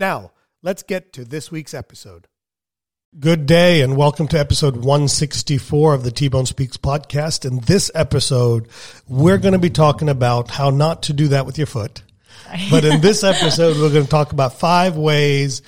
Now, let's get to this week's episode. Good day and welcome to episode 164 of the T-Bone Speaks podcast. In this episode, we're going to be talking about how not to do that with your foot. But in this episode, we're going to talk about five ways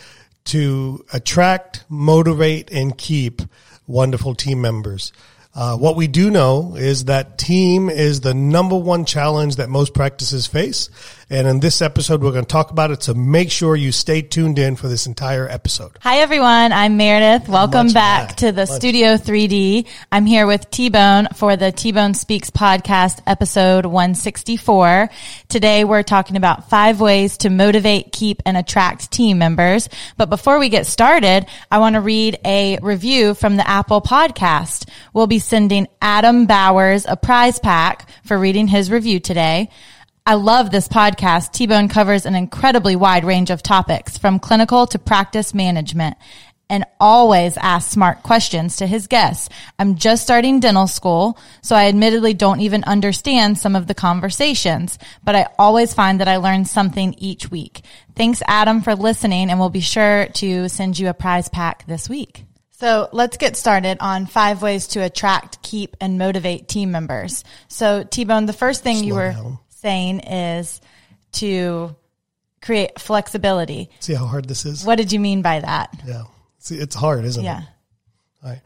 to attract, motivate, and keep wonderful team members. Uh, what we do know is that team is the number one challenge that most practices face. And in this episode, we're going to talk about it. So make sure you stay tuned in for this entire episode. Hi, everyone. I'm Meredith. Welcome Much back to the Much. Studio 3D. I'm here with T-Bone for the T-Bone Speaks podcast, episode 164. Today, we're talking about five ways to motivate, keep, and attract team members. But before we get started, I want to read a review from the Apple podcast. We'll be sending Adam Bowers a prize pack for reading his review today. I love this podcast. T-Bone covers an incredibly wide range of topics from clinical to practice management and always asks smart questions to his guests. I'm just starting dental school, so I admittedly don't even understand some of the conversations, but I always find that I learn something each week. Thanks, Adam, for listening, and we'll be sure to send you a prize pack this week. So let's get started on five ways to attract, keep, and motivate team members. So T-Bone, the first thing you were down. Saying is to create flexibility. See how hard this is? What did you mean by that? Yeah. See, it's hard, isn't Yeah. it? Yeah. Right.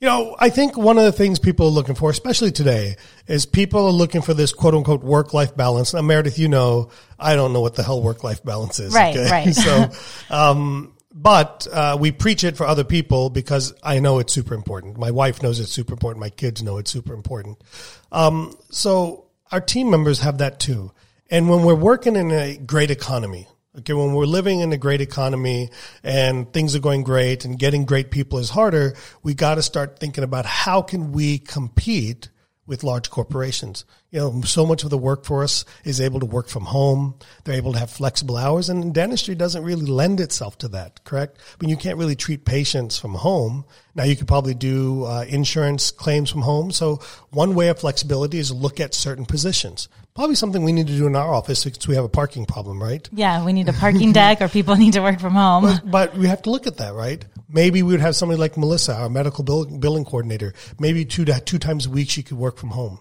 You know, I think one of the things people are looking for, especially today, is people are looking for this quote unquote work life balance. Now, Meredith, you know, I don't know what the hell work life balance is. Right, right. so, um, but uh, we preach it for other people because I know it's super important. My wife knows it's super important. My kids know it's super important. Um, so our team members have that too. And when we're working in a great economy, okay, when we're living in a great economy and things are going great and getting great people is harder, we got to start thinking about how can we compete with large corporations. You know, so much of the workforce is able to work from home. They're able to have flexible hours and dentistry doesn't really lend itself to that, correct? I mean, you can't really treat patients from home. Now you could probably do uh, insurance claims from home. So one way of flexibility is look at certain positions. Probably something we need to do in our office since we have a parking problem, right? Yeah, we need a parking deck or people need to work from home. But we have to look at that, right? Maybe we would have somebody like Melissa, our medical bill, billing coordinator. Maybe two to, two times a week she could work from home.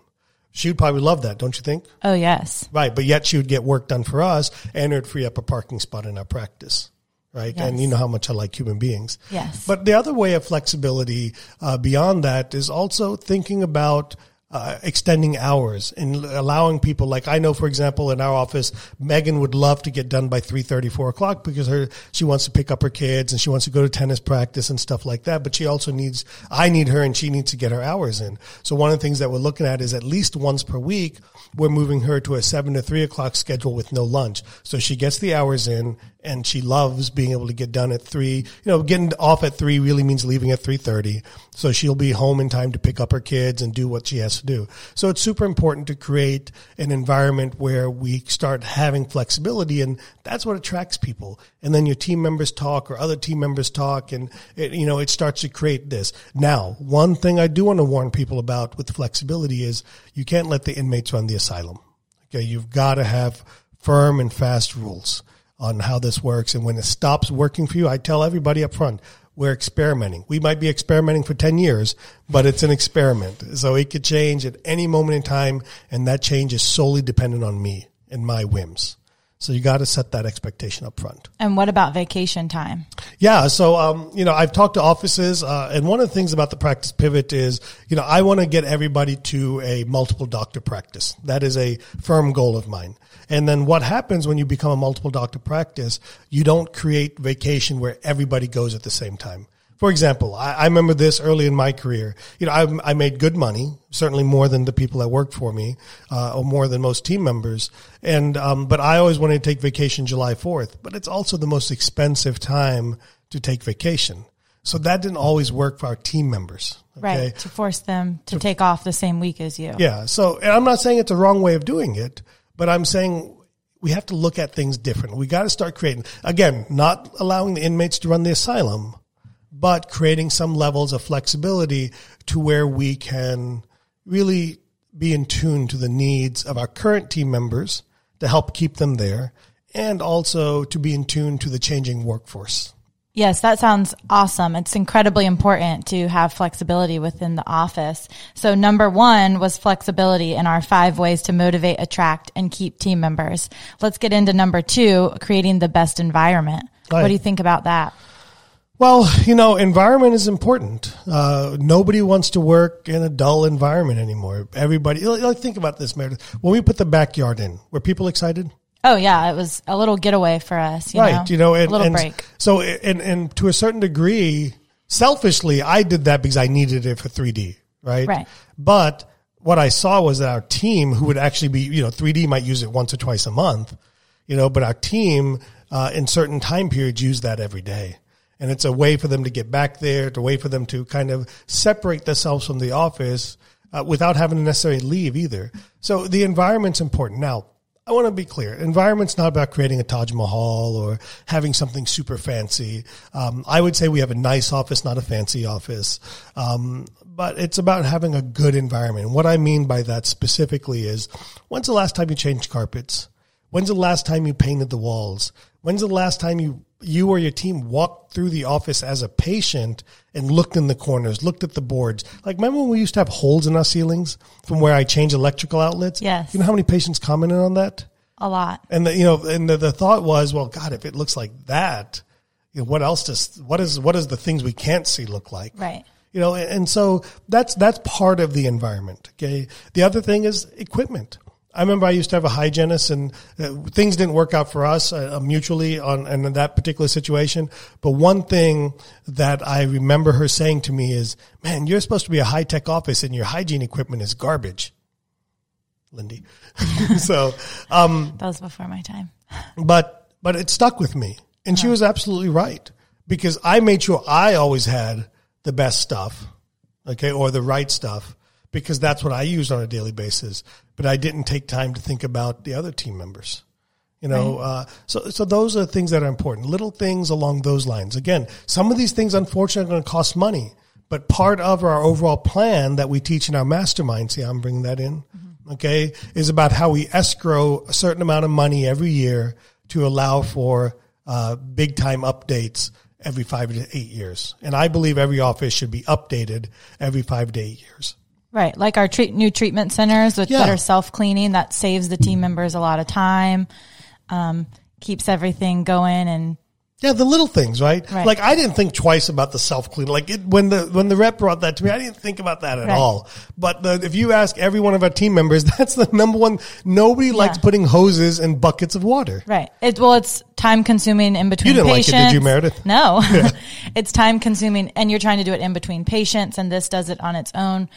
She would probably love that, don't you think? Oh, yes. Right, but yet she would get work done for us, and it would free up a parking spot in our practice. Right, and you know how much I like human beings. Yes. But the other way of flexibility uh, beyond that is also thinking about uh, extending hours and allowing people like I know, for example, in our office, Megan would love to get done by 3.30, 4 o'clock because her, she wants to pick up her kids and she wants to go to tennis practice and stuff like that. But she also needs, I need her and she needs to get her hours in. So one of the things that we're looking at is at least once per week, we're moving her to a seven to three o'clock schedule with no lunch. So she gets the hours in and she loves being able to get done at three. You know, getting off at three really means leaving at three thirty. So she'll be home in time to pick up her kids and do what she has to do. So it's super important to create an environment where we start having flexibility, and that's what attracts people. And then your team members talk, or other team members talk, and it, you know it starts to create this. Now, one thing I do want to warn people about with flexibility is you can't let the inmates run the asylum. Okay, you've got to have firm and fast rules on how this works. And when it stops working for you, I tell everybody up front, we're experimenting. We might be experimenting for 10 years, but it's an experiment. So it could change at any moment in time. And that change is solely dependent on me and my whims. So you got to set that expectation up front. And what about vacation time? Yeah. So, um, you know, I've talked to offices, uh, and one of the things about the practice pivot is, you know, I want to get everybody to a multiple doctor practice. That is a firm goal of mine. And then what happens when you become a multiple doctor practice, you don't create vacation where everybody goes at the same time. For example, I, I remember this early in my career. You know, I, I, made good money, certainly more than the people that worked for me, uh, or more than most team members. And um, but I always wanted to take vacation July Fourth. But it's also the most expensive time to take vacation. So that didn't always work for our team members. Okay? Right. To force them to, to take off the same week as you. Yeah. So I'm not saying it's a wrong way of doing it, but I'm saying we have to look at things different. We got to start creating, again, not allowing the inmates to run the asylum, but creating some levels of flexibility to where we can really be in tune to the needs of our current team members to help keep them there and also to be in tune to the changing workforce. Yes, that sounds awesome. It's incredibly important to have flexibility within the office. So number one was flexibility in our five ways to motivate, attract, and keep team members. Let's get into number two, creating the best environment. Right. What do you think about that? Well, you know, environment is important. Uh, nobody wants to work in a dull environment anymore. Everybody, like, think about this, Meredith. When we put the backyard in, were people excited? Oh yeah, it was a little getaway for us. You right, know? you know, and, a little and break. So, and and to a certain degree, selfishly, I did that because I needed it for 3D, right? Right. But what I saw was that our team, who would actually be, you know, 3D might use it once or twice a month, you know, but our team uh, in certain time periods use that every day and it's a way for them to get back there. It's a way for them to kind of separate themselves from the office uh, without having to necessarily leave either. So the environment's important. Now, I want to be clear. Environment's not about creating a Taj Mahal or having something super fancy. Um, I would say we have a nice office, not a fancy office. Um, but it's about having a good environment. And what I mean by that specifically is when's the last time you changed carpets? When's the last time you painted the walls? When's the last time you you or your team walked through the office as a patient and looked in the corners, looked at the boards. Like, remember when we used to have holes in our ceilings from where I change electrical outlets? Yes. You know how many patients commented on that? A lot. And the, you know, and the, the thought was, well, God, if it looks like that, you know, what else does, what is, what does the things we can't see look like? Right. You know, and so that's, that's part of the environment. Okay. The other thing is equipment. I remember I used to have a hygienist, and uh, things didn't work out for us uh, mutually on in that particular situation. But one thing that I remember her saying to me is, "Man, you're supposed to be a high tech office, and your hygiene equipment is garbage." Lindy, so um, that was before my time. but but it stuck with me, and she was absolutely right because I made sure I always had the best stuff, okay, or the right stuff because that's what I used on a daily basis. But I didn't take time to think about the other team members. You know, right. uh, so so those are things that are important. Little things along those lines. Again, some of these things unfortunately are going to cost money, but part of our overall plan that we teach in our mastermind. See, I'm bringing that in. Mm-hmm. Okay, is about how we escrow a certain amount of money every year to allow for uh, big time updates every five to eight years. And I believe every office should be updated every five to eight years. Right. Like our treat, new treatment centers with yeah. that are self cleaning, that saves the team members a lot of time, um, keeps everything going and yeah, the little things, right? right? Like I didn't think twice about the self clean. Like it, when the when the rep brought that to me, I didn't think about that at right. all. But the, if you ask every one of our team members, that's the number one. Nobody yeah. likes putting hoses in buckets of water. Right. It, well, it's time consuming in between. You didn't patients. like it, did you, Meredith? No, yeah. it's time consuming, and you're trying to do it in between patients, and this does it on its own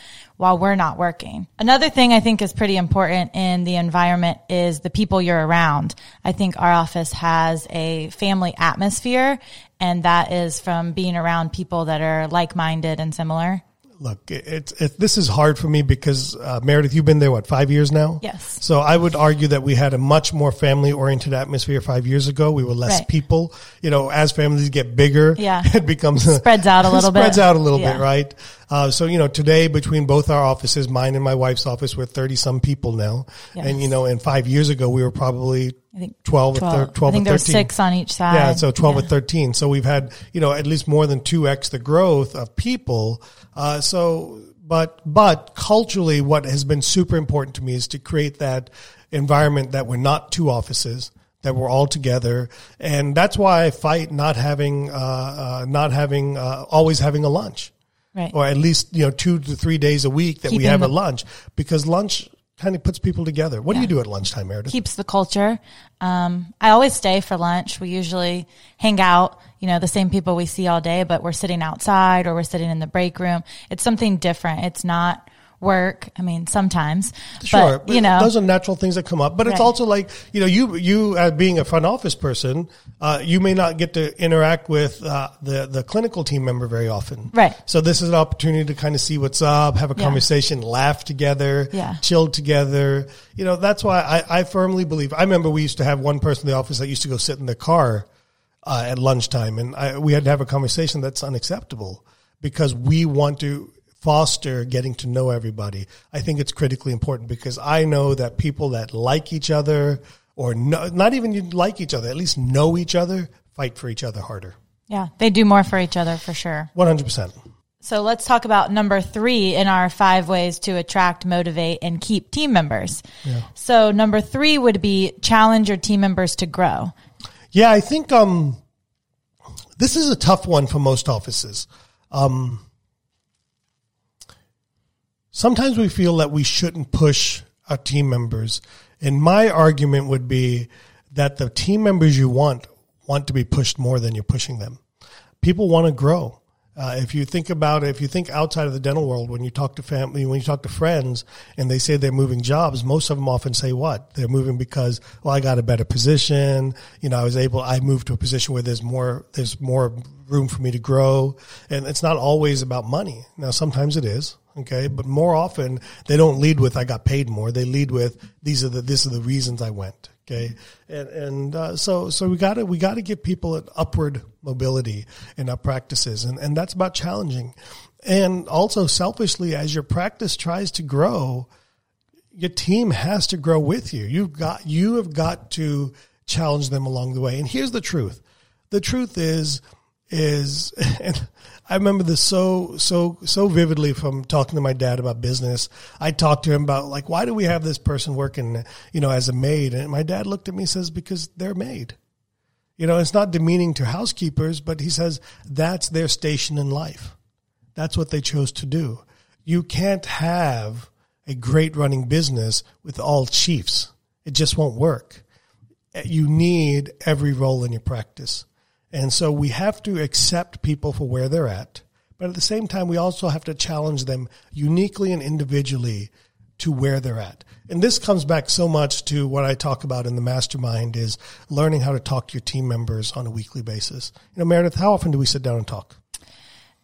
while we're not working. Another thing I think is pretty important in the environment is the people you're around. I think our office has a family atmosphere and that is from being around people that are like-minded and similar look, it's it, this is hard for me because uh, Meredith, you've been there what five years now. Yes. So I would argue that we had a much more family-oriented atmosphere five years ago. We were less right. people. You know, as families get bigger, yeah, it becomes spreads out a little spreads bit. Spreads out a little yeah. bit, right? Uh, so you know, today between both our offices, mine and my wife's office, we're thirty some people now, yes. and you know, and five years ago we were probably I think 12, 12. or, thir- 12 I think or 13. there's six on each side. Yeah, so 12 yeah. or 13. So we've had, you know, at least more than 2x the growth of people. Uh, so but but culturally, what has been super important to me is to create that environment that we're not two offices, that we're all together, and that's why I fight not having uh, uh, not having uh, always having a lunch, Right. or at least you know two to three days a week that we Keeping have a lunch because lunch kind of puts people together. What do you do at lunchtime, Meredith? keeps the culture. Um, I always stay for lunch. We usually hang out, you know, the same people we see all day, but we're sitting outside or we're sitting in the break room. It's something different. It's not work. I mean, sometimes, Sure, but you know, those are natural things that come up. But it's also like you know, you you as being a front office person, uh, you may not get to interact with uh, the the clinical team member very often. Right. So this is an opportunity to kind of see what's up, have a Yeah. conversation, laugh together, Yeah. chill together. You know, that's why I, I firmly believe. I remember we used to have one person in the office that used to go sit in the car uh, at lunchtime, and I, we had to have a conversation that's unacceptable because we want to foster getting to know everybody. I think it's critically important because I know that people that like each other or no, not even like each other, at least know each other, fight for each other harder. yeah, they do more for each other for sure. One hundred percent. So let's talk about number three in our five ways to attract, motivate, and keep team members. So number three would be challenge your team members to grow. Yeah, I think um, this is a tough one for most offices. Um, sometimes we feel that we shouldn't push our team members, and my argument would be that the team members you want want to be pushed more than you're pushing them. People want to grow. Uh, if you think about it, if you think outside of the dental world, when you talk to family, when you talk to friends, and they say they're moving jobs, most of them often say what they're moving because, well, I got a better position. You know, I was able, I moved to a position where there's more, there's more room for me to grow, and it's not always about money. Now, sometimes it is, okay, but more often they don't lead with I got paid more. They lead with these are the these are the reasons I went. Okay, and and uh, so so we got to we got to give people an upward mobility in our practices, and and that's about challenging, and also selfishly as your practice tries to grow, your team has to grow with you. You've got you have got to challenge them along the way. And here's the truth: the truth is is and I remember this so so so vividly from talking to my dad about business. I talked to him about like why do we have this person working you know as a maid, and my dad looked at me and says because they're maid. You know, it's not demeaning to housekeepers, but he says that's their station in life. That's what they chose to do. You can't have a great running business with all chiefs. It just won't work. You need every role in your practice. And so we have to accept people for where they're at. But at the same time, we also have to challenge them uniquely and individually to where they're at. And this comes back so much to what I talk about in the mastermind is learning how to talk to your team members on a weekly basis. You know, Meredith, how often do we sit down and talk?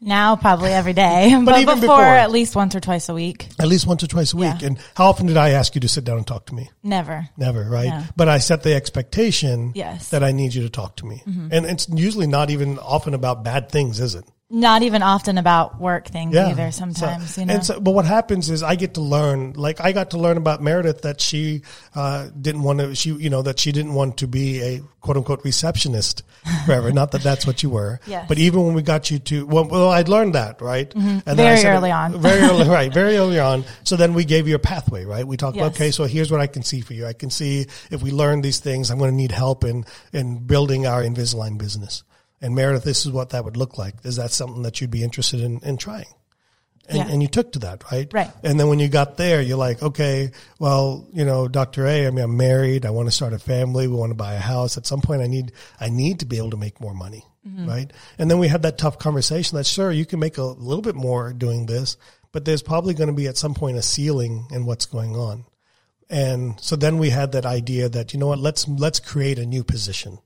Now, probably every day, but, even before, before. at least once or twice a week. At least once or twice a week. Yeah. And how often did I ask you to sit down and talk to me? Never. Never, right? Yeah. But I set the expectation Yes. Mm-hmm. that I need you to talk to me. And it's usually not even often about bad things, is it? Not even often about work things Yeah. either. Sometimes, So- you know. And so, but what happens is I get to learn, like I got to learn about Meredith that she uh, didn't want to, she, you know, that she didn't want to be a quote unquote receptionist forever. Not that that's what you were. Yes. But even when we got you to, well, well I'd learned that, right? And then I Very said- early on. very early, right? Very early on. So then we gave you a pathway, right? We talked about, Yes. okay, so here's what I can see for you. I can see if we learn these things, I'm going to need help in, in building our Invisalign business. And Meredith, this is what that would look like. Is that something that you'd be interested in, in trying? And, Yeah. and you took to that, right? Right. And then when you got there, you're like, okay, well, you know, Dr. A, I mean, I'm married. I want to start a family. We want to buy a house. At some point, I need, I need to be able to make more money. Mm-hmm. Right. And then we had that tough conversation that sure, you can make a little bit more doing this, but there's probably going to be at some point a ceiling in what's going on. And so then we had that idea that, you know what, let's, let's create a new position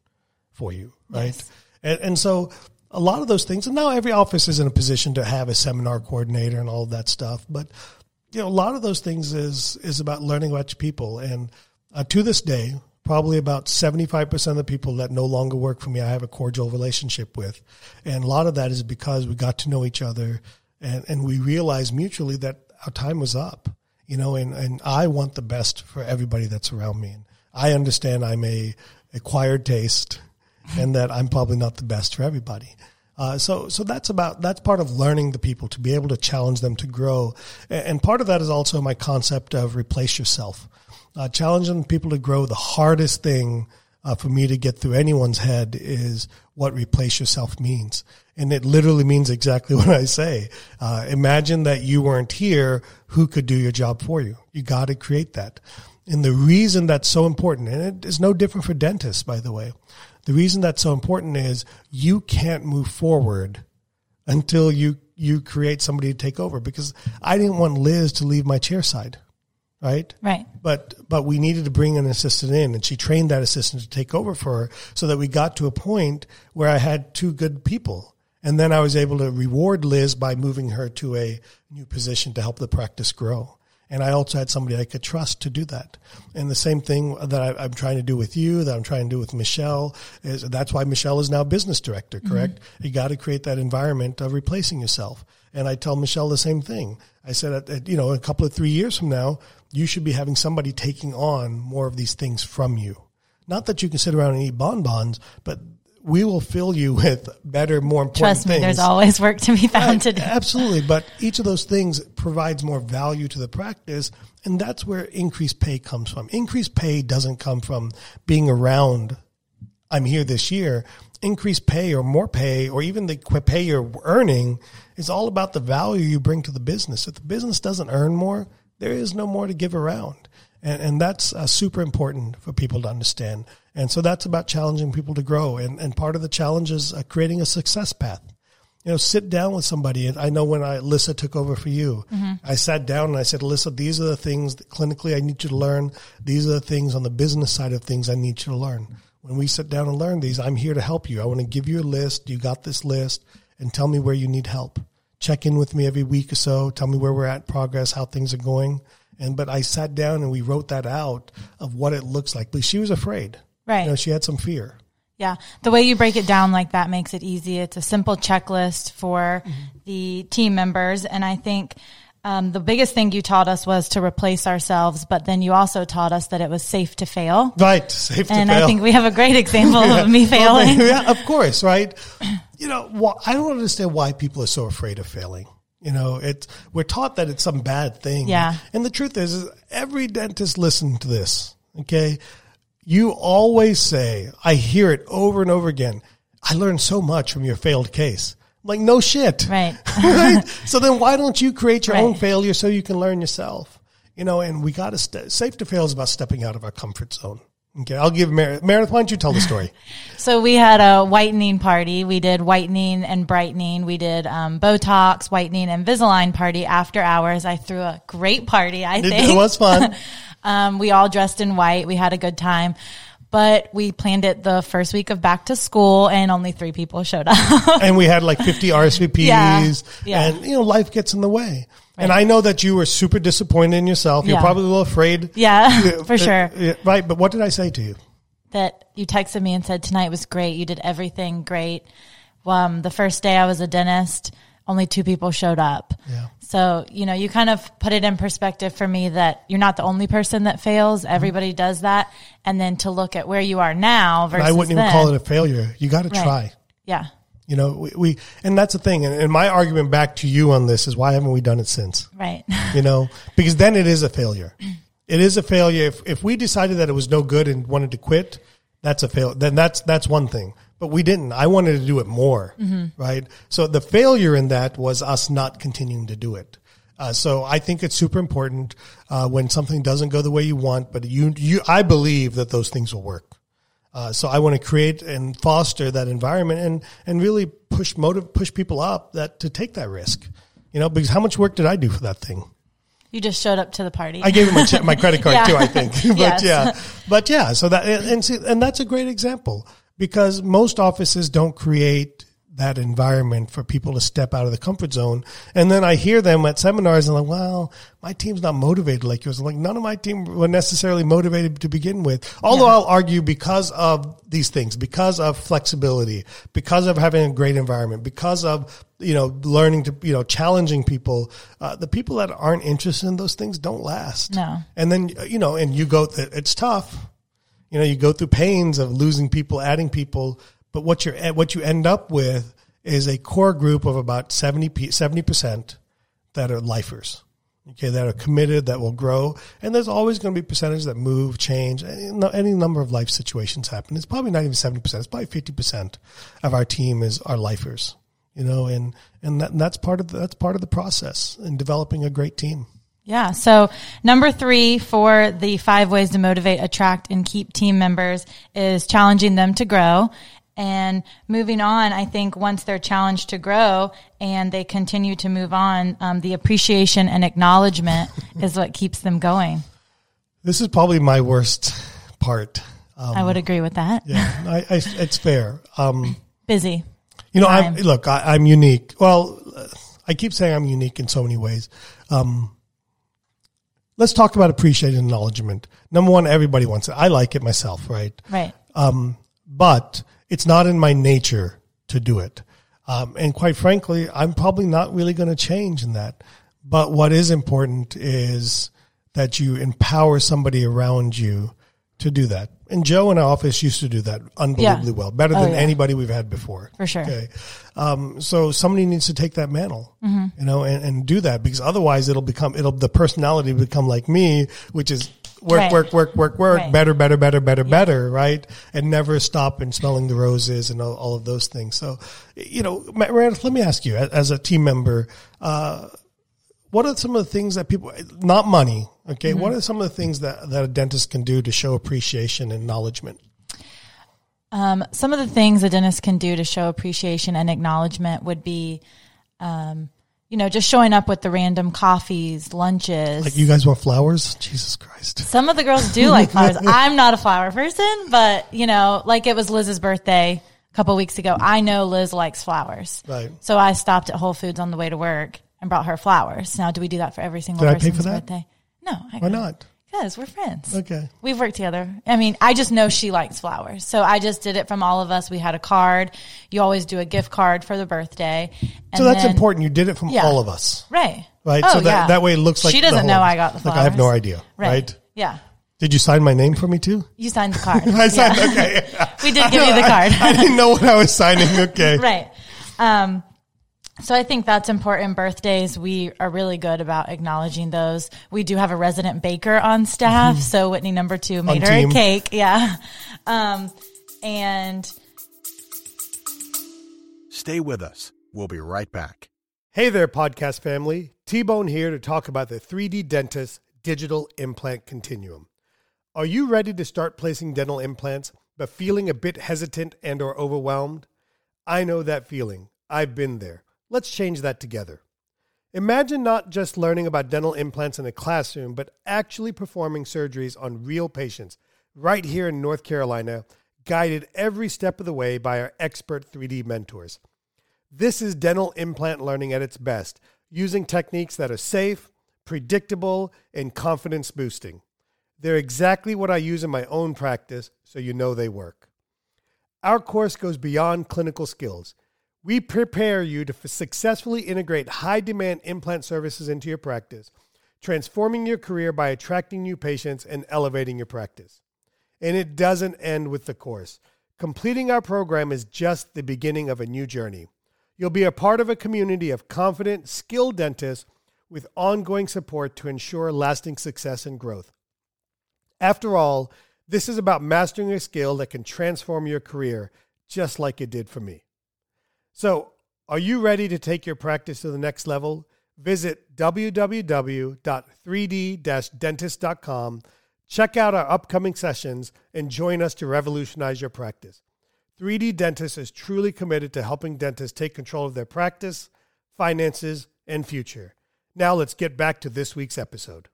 for you. Right. Yes. And, and so a lot of those things, and now every office is in a position to have a seminar coordinator and all that stuff. But, you know, a lot of those things is, is about learning about your people. And uh, to this day, probably about 75% of the people that no longer work for me, I have a cordial relationship with. And a lot of that is because we got to know each other and, and we realized mutually that our time was up, you know, and, and I want the best for everybody that's around me. And I understand I'm a acquired taste and that I'm probably not the best for everybody. Uh, so, so that's about that's part of learning the people to be able to challenge them to grow, and, part of that is also my concept of replace yourself, uh, challenging people to grow. The hardest thing uh, for me to get through anyone's head is what replace yourself means. And it literally means exactly what I say. Uh, imagine that you weren't here. Who could do your job for you? You got to create that. And the reason that's so important, and it is no different for dentists, by the way. The reason that's so important is you can't move forward until you you create somebody to take over because I didn't want Liz to leave my chair side. Right. Right. But, but we needed to bring an assistant in and she trained that assistant to take over for her so that we got to a point where I had two good people. And then I was able to reward Liz by moving her to a new position to help the practice grow. And I also had somebody I could trust to do that. And the same thing that I, am trying to do with you, that I'm trying to do with Michelle, is that's why Michelle is now business director, correct? Mm-hmm. You got to create that environment of replacing yourself. And I tell Michelle the same thing. I said, you know, a couple of three years from now, you should be having somebody taking on more of these things from you. Not that you can sit around and eat bonbons, but we will fill you with better, more important Trust me, things. there's always work to be found to do. Absolutely. But each of those things provides more value to the practice. And that's where increased pay comes from. Increased pay doesn't come from being around. I'm here this year. Increased pay or more pay or even the pay you're earning is all about the value you bring to the business. If the business doesn't earn more, there is no more to give around. And, and that's uh, super important for people to understand. And so that's about challenging people to grow. And, and part of the challenge is uh, creating a success path. You know, sit down with somebody. And I know when I, Alyssa took over for you, mm-hmm. I sat down and I said, Alyssa, these are the things that clinically I need you to learn. These are the things on the business side of things I need you to learn. When we sit down and learn these, I'm here to help you. I want to give you a list. You got this list and tell me where you need help. Check in with me every week or so. Tell me where we're at progress, how things are going and but I sat down and we wrote that out of what it looks like. But she was afraid. Right. You know, she had some fear. Yeah. The way you break it down like that makes it easy. It's a simple checklist for mm-hmm. the team members. And I think um, the biggest thing you taught us was to replace ourselves, but then you also taught us that it was safe to fail. Right. Safe to fail. and. I think we have a great example yeah. of me failing. Well, yeah, of course. Right. You know, I don't understand why people are so afraid of failing. You know, it's we're taught that it's some bad thing. Yeah. And the truth is, is every dentist listen to this. Okay. You always say, I hear it over and over again. I learned so much from your failed case. I'm like, no shit. Right. right. So then why don't you create your right. own failure so you can learn yourself? You know, and we got to, st- safe to fail is about stepping out of our comfort zone. Okay, I'll give Meredith. Meredith, why don't you tell the story? so we had a whitening party. We did whitening and brightening. We did um, Botox, whitening, and Invisalign party after hours. I threw a great party. I it, think it was fun. um, we all dressed in white. We had a good time. But we planned it the first week of back to school, and only three people showed up. and we had like fifty RSVPs. Yeah, yeah. And you know, life gets in the way. Right. And I know that you were super disappointed in yourself. You're probably a little afraid. Yeah, for sure. right. But what did I say to you? That you texted me and said, tonight was great. You did everything great. Um, the first day I was a dentist, only two people showed up. Yeah. So, you know, you kind of put it in perspective for me that you're not the only person that fails. Mm-hmm. Everybody mm-hmm. does that. And then to look at where you are now versus. I wouldn't then, even call it a failure. You got to right. try. Yeah. You know, we, we, and that's the thing. And, and, my argument back to you on this is why haven't we done it since? Right. You know, because then it is a failure. It is a failure. If, if we decided that it was no good and wanted to quit, that's a fail. Then that's, that's one thing. But we didn't. I wanted to do it more. Mm-hmm. Right. So the failure in that was us not continuing to do it. Uh, so I think it's super important uh, when something doesn't go the way you want, but you, you, I believe that those things will work. Uh, so I want to create and foster that environment and, and really push motive, push people up that to take that risk, you know, because how much work did I do for that thing? You just showed up to the party. I gave him my, che- my credit card yeah. too, I think. but yes. yeah, but yeah, so that, and, see, and that's a great example because most offices don't create that environment for people to step out of the comfort zone. And then I hear them at seminars and I'm like, well, my team's not motivated like yours. I'm like, none of my team were necessarily motivated to begin with. Although yeah. I'll argue because of these things, because of flexibility, because of having a great environment, because of, you know, learning to, you know, challenging people, uh, the people that aren't interested in those things don't last. No. And then, you know, and you go, that it's tough. You know, you go through pains of losing people, adding people, but what you what you end up with is a core group of about 70 percent that are lifers. okay, that are committed, that will grow. And there's always going to be percentage that move, change. Any number of life situations happen. It's probably not even 70%. It's probably 50% of our team is our lifers, you know, and, and, that, and that's part of the, that's part of the process in developing a great team. Yeah. So number three for the five ways to motivate, attract, and keep team members is challenging them to grow. And moving on, I think once they're challenged to grow and they continue to move on, um, the appreciation and acknowledgement is what keeps them going. This is probably my worst part. Um, I would agree with that. Yeah, I, I, it's fair. Um, Busy. You know, I'm, look, I, am unique. Well, I keep saying I'm unique in so many ways. Um, let's talk about appreciation and acknowledgement. Number one, everybody wants it. I like it myself, right? Right. Um, but it's not in my nature to do it. Um, and quite frankly, I'm probably not really going to change in that. But what is important is that you empower somebody around you to do that. And Joe in our office used to do that unbelievably yeah. well, better oh, than yeah. anybody we've had before. For sure. Okay. Um, so somebody needs to take that mantle, mm-hmm. you know, and, and do that because otherwise it'll become, it'll, the personality become like me, which is work, right. work, work, work, work, right. better, better, better, better, yeah. better, right? And never stop and smelling the roses and all, all of those things. So, you know, Meredith, let me ask you as a team member, uh, what are some of the things that people, not money, okay, mm-hmm. what are some of the things that, that a dentist can do to show appreciation and acknowledgement? Um, some of the things a dentist can do to show appreciation and acknowledgement would be, um, you know, just showing up with the random coffees, lunches. Like you guys want flowers? Jesus Christ. Some of the girls do like flowers. I'm not a flower person, but you know, like it was Liz's birthday a couple weeks ago. I know Liz likes flowers. Right. So I stopped at Whole Foods on the way to work and brought her flowers. Now, do we do that for every single Did person's birthday? No. I Why not? Because we're friends. Okay. We've worked together. I mean, I just know she likes flowers. So I just did it from all of us. We had a card. You always do a gift card for the birthday. so that's then, important. You did it from yeah. all of us. Right. Right. Oh, so that, yeah. that way it looks like she doesn't know I got the flowers. Like I have no idea. Right. right? Yeah. Did you sign my name for me too? You signed the card. I signed, okay. we did give you the card. I, I, didn't know what I was signing. Okay. right. Um, so I think that's important. Birthdays, we are really good about acknowledging those. We do have a resident baker on staff. Mm-hmm. So Whitney number two made on her team. a cake. Yeah. Um, and stay with us. We'll be right back. Hey there, podcast family. T Bone here to talk about the 3D Dentist Digital Implant Continuum. Are you ready to start placing dental implants, but feeling a bit hesitant and or overwhelmed? I know that feeling. I've been there. Let's change that together. Imagine not just learning about dental implants in a classroom, but actually performing surgeries on real patients right here in North Carolina, guided every step of the way by our expert 3D mentors. This is dental implant learning at its best, using techniques that are safe, predictable, and confidence boosting. They're exactly what I use in my own practice, so you know they work. Our course goes beyond clinical skills. We prepare you to successfully integrate high demand implant services into your practice, transforming your career by attracting new patients and elevating your practice. And it doesn't end with the course. Completing our program is just the beginning of a new journey. You'll be a part of a community of confident, skilled dentists with ongoing support to ensure lasting success and growth. After all, this is about mastering a skill that can transform your career, just like it did for me. So, are you ready to take your practice to the next level? Visit www.3d-dentist.com, check out our upcoming sessions, and join us to revolutionize your practice. 3D Dentist is truly committed to helping dentists take control of their practice, finances, and future. Now let's get back to this week's episode.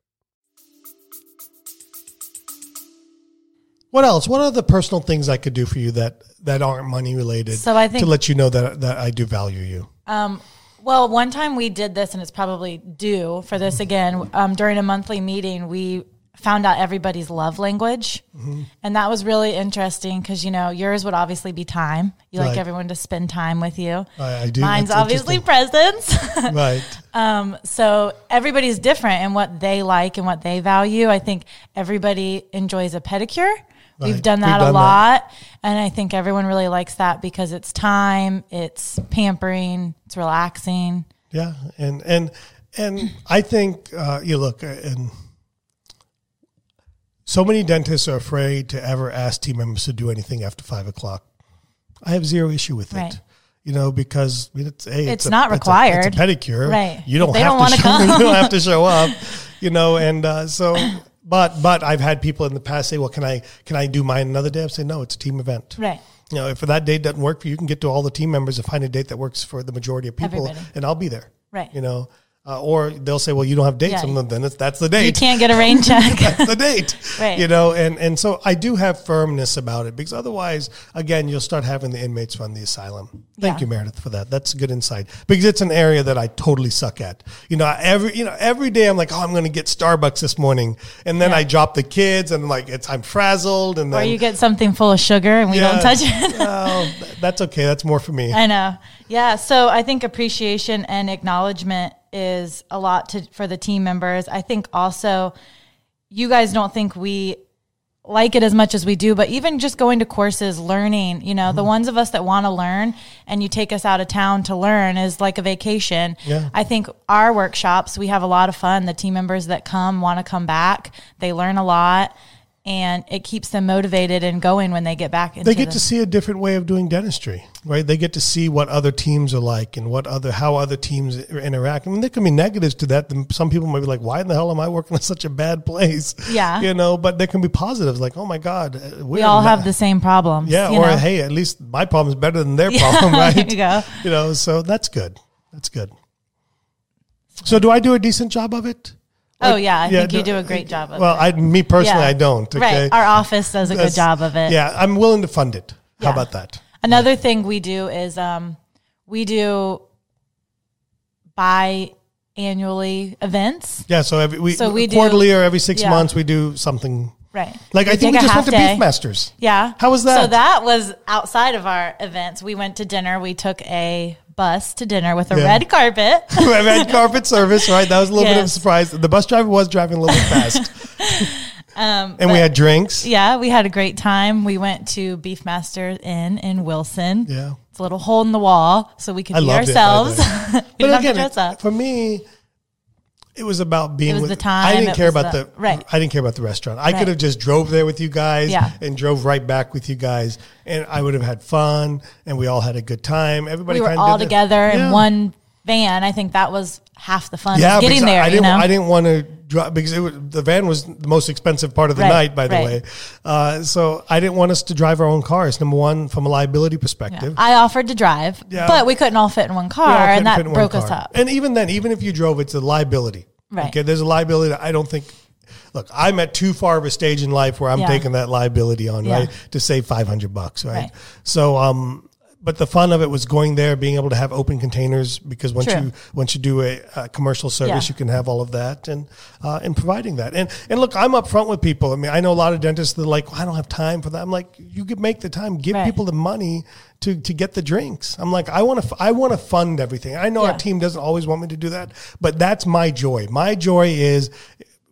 What else? What are the personal things I could do for you that that aren't money related? So I think to let you know that that I do value you. Um, well, one time we did this, and it's probably due for this again. Um, during a monthly meeting, we found out everybody's love language, mm-hmm. and that was really interesting because you know yours would obviously be time. You right. like everyone to spend time with you. I, I do. Mine's That's obviously presents. right. Um, so everybody's different in what they like and what they value. I think everybody enjoys a pedicure. Right. We've done that We've done a lot. That. And I think everyone really likes that because it's time, it's pampering, it's relaxing. Yeah. And, and and I think uh, you look uh, and so many dentists are afraid to ever ask team members to do anything after five o'clock. I have zero issue with Right. it. You know, because it's a, It's a- not required. It's a, pedicure, Right. You don't—they have don't to show, you don't have to show up. You know, and uh, so, but but I've had people in the past say, "Well, can I can I do mine another day?" I say, "No, it's a team event." Right. You know, if that date doesn't work for you, you can get to all the team members and find a date that works for the majority of people, Everybody. and I'll be there. Right. You know, uh, or they'll say, "Well, you don't have dates," Yeah. and then it's, that's the date. You can't get a rain check. that's the date. Right. You know, and and so I do have firmness about it because otherwise, again, you'll start having the inmates fund the asylum. Thank Yeah. you, Meredith, for that. That's good insight because it's an area that I totally suck at. You know, every you know every day I'm like, oh, I'm going to get Starbucks this morning, and then Yeah. I drop the kids, and like it's I'm frazzled, and or then you get something full of sugar and we don't touch it. Oh, that's okay. That's more for me. I know. Yeah. So I think appreciation and acknowledgement is a lot to, for the team members. I think also you guys don't think we like it as much as we do, but even just going to courses, learning, you know, the Mm-hmm. ones of us that want to learn and you take us out of town to learn is like a vacation. Yeah. I think our workshops, we have a lot of fun. The team members that come want to come back. They learn a lot and it keeps them motivated and going when they get back into they get the- to see a different way of doing dentistry, right? They get to see what other teams are like and what other how other teams interact. I mean, there can be negatives to that. Some people might be like, "Why in the hell am I working in such a bad place?" Yeah. you know. But there can be positives, like, "Oh my god, uh, we all have the same problems. yeah," or know? "Hey, at least my problem is better than their problem," right? there you go. You know, so that's good. That's good. So, do I do a decent job of it? Oh yeah, I think you do a great job of Well, it. I, me personally, Yeah. I don't. Okay? Right, our office does a good job of it. Yeah, I'm willing to fund it. How about that? Another thing we do is um, we do bi-annually events. Yeah, so every we, So we do- quarterly or every six yeah. months we do something. Right. Like I think we just went to day. Beefmasters. Yeah. How was that? So that was outside of our events. We went to dinner. We took a bus to dinner with a Yeah. red carpet. had carpet service, right? That was a little bit of a surprise. The bus driver was driving a little bit fast. Um, and we had drinks. yeah, we had a great time. We went to Beefmaster Inn in Wilson. Yeah. It's a little hole in the wall, so we could I be ourselves. we But again, dress up. for me, it was about being was with the time, I didn't care about the- the, right. I didn't care about the restaurant. I Right. could have just drove there with you guys Yeah. and drove right back with you guys, and I would have had fun, and we all had a good time. Everybody we were all together Yeah. in one van. I think that was half the fun. Yeah, getting there. I you didn't. know, I didn't want to drive because it was, the van was the most expensive part of the Right, night. By the right. way, uh, so I didn't want us to drive our own cars. Number one, from a liability perspective. I offered to drive, Yeah. but we couldn't all fit in one car, and that broke us up. And even then, even if you drove, it's a liability. Right. Okay, there's a liability that I don't think. Look, I'm at too far of a stage in life where I'm Yeah. taking that liability on, Yeah. right, to save 500 bucks, right? Right. So, um, but the fun of it was going there, being able to have open containers because once True. you once you do a, a commercial service, Yeah. you can have all of that and uh, and providing that. And and look, I'm upfront with people. I mean, I know a lot of dentists that are like, well, I don't have time for that. I'm like, you could make the time, give Right. people the money to to get the drinks. I'm like, I want to I want to fund everything. I know Yeah. our team doesn't always want me to do that, but that's my joy. My joy is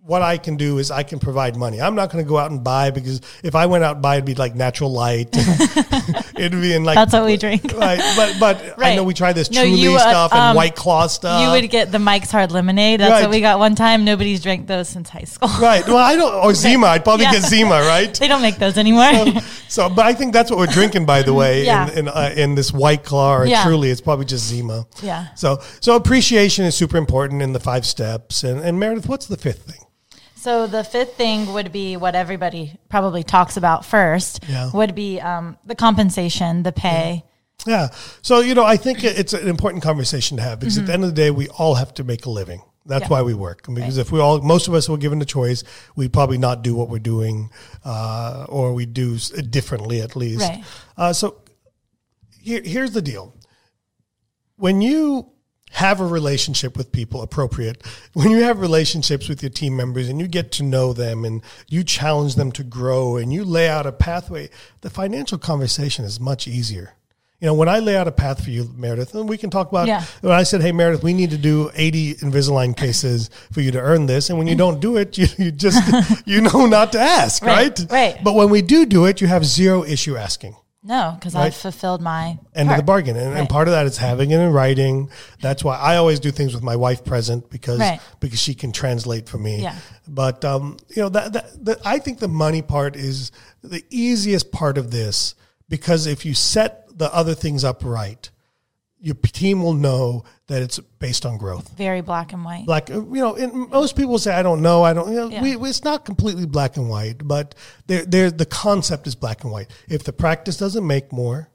what I can do is I can provide money. I'm not going to go out and buy because if I went out and buy, it'd be like natural light. it'd be in like That's what we drink. Right, but but I know we try this No, Truly uh, stuff and um, White Claw stuff. you would get the Mike's Hard Lemonade. That's Right. what we got one time. Nobody's drank those since high school. right. Well, I don't. Or Zima. I'd probably Yeah. get Zima. Right. they don't make those anymore. So, but I think that's what we're drinking, by the way, Yeah. in in, uh, in this White Claw or Yeah. Truly. It's probably just Zima. Yeah. So so appreciation is super important in the five steps. And and Meredith, what's the fifth thing? So the fifth thing would be what everybody probably talks about first. Yeah. Would be um, the compensation, the pay. Yeah. So, you know, I think it's an important conversation to have because Mm-hmm. at the end of the day, we all have to make a living. That's Yeah. why we work. Because if we all, most of us were given the choice, we'd probably not do what we're doing, uh, or we do differently at least. Right. Uh, so here, here's the deal. When you have a relationship with people appropriate, when you have relationships with your team members and you get to know them and you challenge them to grow and you lay out a pathway, the financial conversation is much easier. You know, when I lay out a path for you, Meredith, and we can talk about Yeah. when I said, "Hey, Meredith, we need to do 80 Invisalign cases for you to earn this," and when you don't do it, you, you just you know not to ask, Right, right? right. But when we do do it, you have zero issue asking. No, because Right. I've fulfilled my end of the bargain. And, and part of that is having it in writing. That's why I always do things with my wife present because Right. because she can translate for me. Yeah. But um, you know that, that, that I think the money part is the easiest part of this because if you set the other things up right, your team will know that it's based on growth. Very black and white. Like uh, you know, most people say, "I don't know, I don't." You know, Yeah. we, we- it's not completely black and white, but there, there, the concept is black and white. If the practice doesn't make more,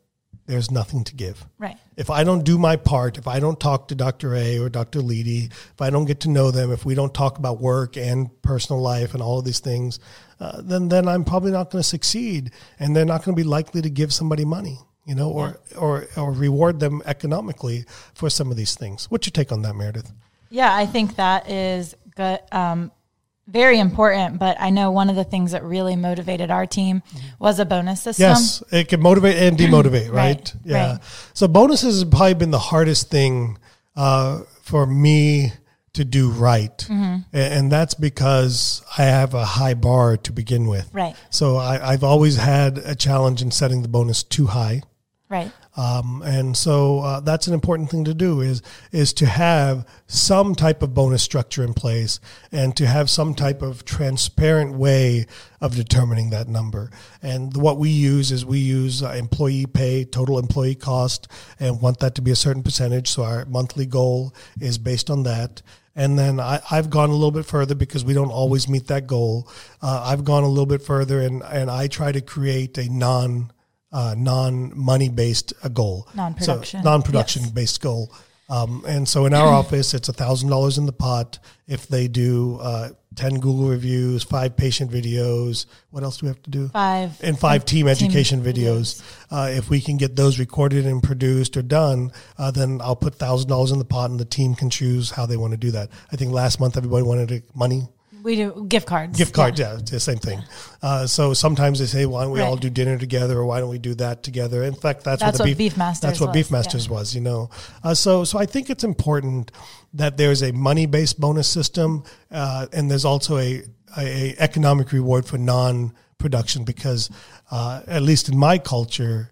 there's nothing to give Right. if I don't do my part, if I don't talk to Dr. A or Dr. Leedy, if I don't get to know them, if we don't talk about work and personal life and all of these things, uh, then then I'm probably not going to succeed, and they're not going to be likely to give somebody money, you know, or or or reward them economically for some of these things. What's your take on that, Meredith? Yeah, I think that is good. Um, very important, but I know one of the things that really motivated our team was a bonus system. Yes, it can motivate and demotivate, right? Right, Yeah. right. So bonuses has probably been the hardest thing uh, for me to do right, Mm-hmm. And that's because I have a high bar to begin with. Right. So I, I've always had a challenge in setting the bonus too high. Right. Um, and so uh, that's an important thing to do is is to have some type of bonus structure in place and to have some type of transparent way of determining that number. And what we use is we use uh, employee pay, total employee cost, and want that to be a certain percentage. So our monthly goal is based on that. And then I, I've gone a little bit further because we don't always meet that goal. Uh, I've gone a little bit further and, and I try to create a non uh, non money based uh, goal, Non-production. so non production based goal. Um, and so in our office, it's a thousand dollars in the pot if they do uh, ten Google reviews, five patient videos. What else do we have to do? Five. and five team education videos. videos. Uh, if we can get those recorded and produced or done, uh, then I'll put thousand dollars in the pot, and the team can choose how they want to do that. I think last month everybody wanted money We do gift cards. gift cards. Yeah, the same thing. Uh, so sometimes they say, "Why don't we all do dinner together?" or "Why don't we do that together?" In fact, that's, That's what the what Beef Masters That's what was, Beef Masters was. You know, uh, so so I think it's important that there's a money based bonus system, uh, and there's also a, a, a economic reward for non production because, uh, at least in my culture.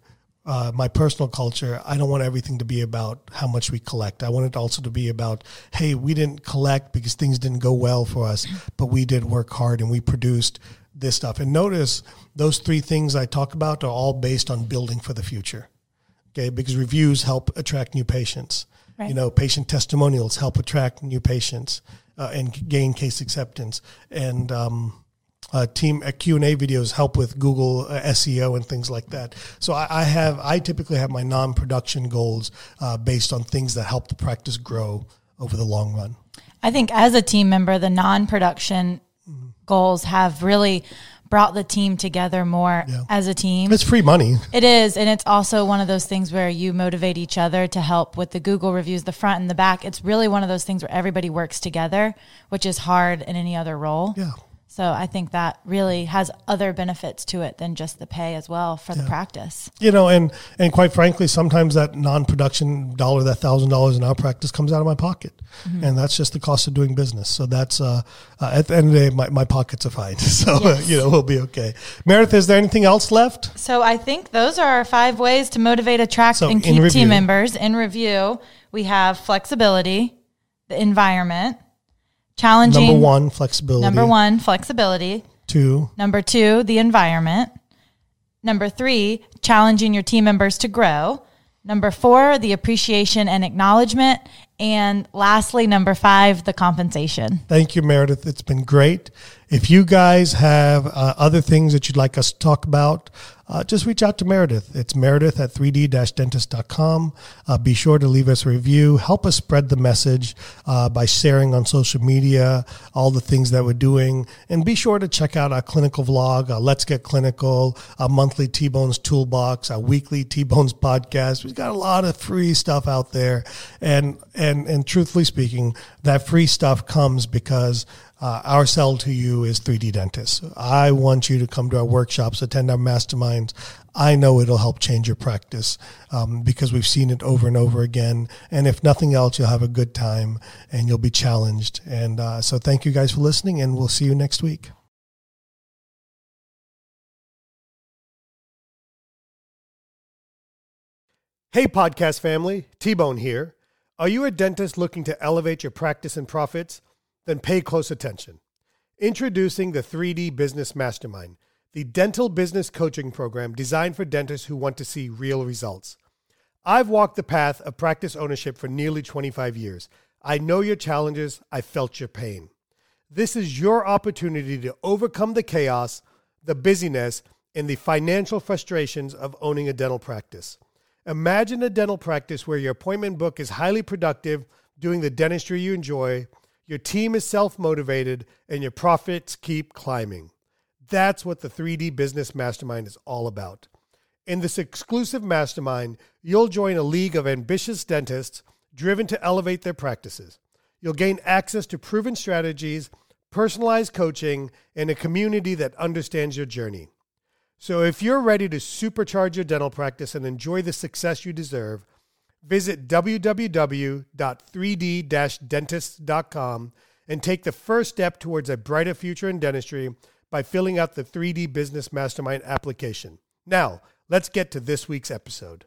Uh, my personal culture, I don't want everything to be about how much we collect. I want it also to be about, hey, we didn't collect because things didn't go well for us, but we did work hard and we produced this stuff. And notice those three things I talk about are all based on building for the future. Okay, because reviews help attract new patients. Right. You know, patient testimonials help attract new patients uh, and gain case acceptance. And um, uh, team uh, Q and A videos help with Google uh, SEO and things like that. So I, I have I typically have my non-production goals uh, based on things that help the practice grow over the long run. I think as a team member, the non-production goals have really brought the team together more Yeah. as a team. It's free money. It is, and it's also one of those things where you motivate each other to help with the Google reviews, the front and the back. It's really one of those things where everybody works together, which is hard in any other role. Yeah. So I think that really has other benefits to it than just the pay as well for the practice. you know, and and quite frankly, sometimes that non-production dollar, that thousand dollars in our practice, comes out of my pocket, Mm-hmm. and that's just the cost of doing business. So that's uh, uh, at the end of the day, my, my pockets are fine. So Yes. you know, we'll be okay. Meredith, is there anything else left? So I think those are our five ways to motivate, attract, So and keep team members. In review, we have flexibility, the environment, challenging. Number one, flexibility. Number one, flexibility. two, Number two, the environment. Number three, challenging your team members to grow. Number four, the appreciation and acknowledgement. And lastly, number five, the compensation. Thank you, Meredith. It's been great. If you guys have uh, other things that you'd like us to talk about, uh, just reach out to Meredith. It's meredith at 3d-dentist.com. Uh, be sure to leave us a review. Help us spread the message uh, by sharing on social media all the things that we're doing. And be sure to check out our clinical vlog, uh, Let's Get Clinical, our monthly T-Bones Toolbox, our weekly T-Bones podcast. We've got a lot of free stuff out there. And, and, and truthfully speaking, that free stuff comes because uh, our sell to you is 3D dentists. I want you to come to our workshops, attend our masterminds. I know it'll help change your practice um, because we've seen it over and over again. And if nothing else, you'll have a good time and you'll be challenged. And uh, so thank you guys for listening, and we'll see you next week. Hey, podcast family, T Bone here. Are you a dentist looking to elevate your practice and profits? Then pay close attention. Introducing the 3D Business Mastermind, the dental business coaching program designed for dentists who want to see real results. I've walked the path of practice ownership for nearly 25 years. I know your challenges, I felt your pain. This is your opportunity to overcome the chaos, the busyness, and the financial frustrations of owning a dental practice. Imagine a dental practice where your appointment book is highly productive, doing the dentistry you enjoy, your team is self motivated, and your profits keep climbing. That's what the 3D Business Mastermind is all about. In this exclusive mastermind, you'll join a league of ambitious dentists driven to elevate their practices. You'll gain access to proven strategies, personalized coaching, and a community that understands your journey. So if you're ready to supercharge your dental practice and enjoy the success you deserve, visit www.3d-dentist.com and take the first step towards a brighter future in dentistry by filling out the 3D Business Mastermind application. Now, let's get to this week's episode.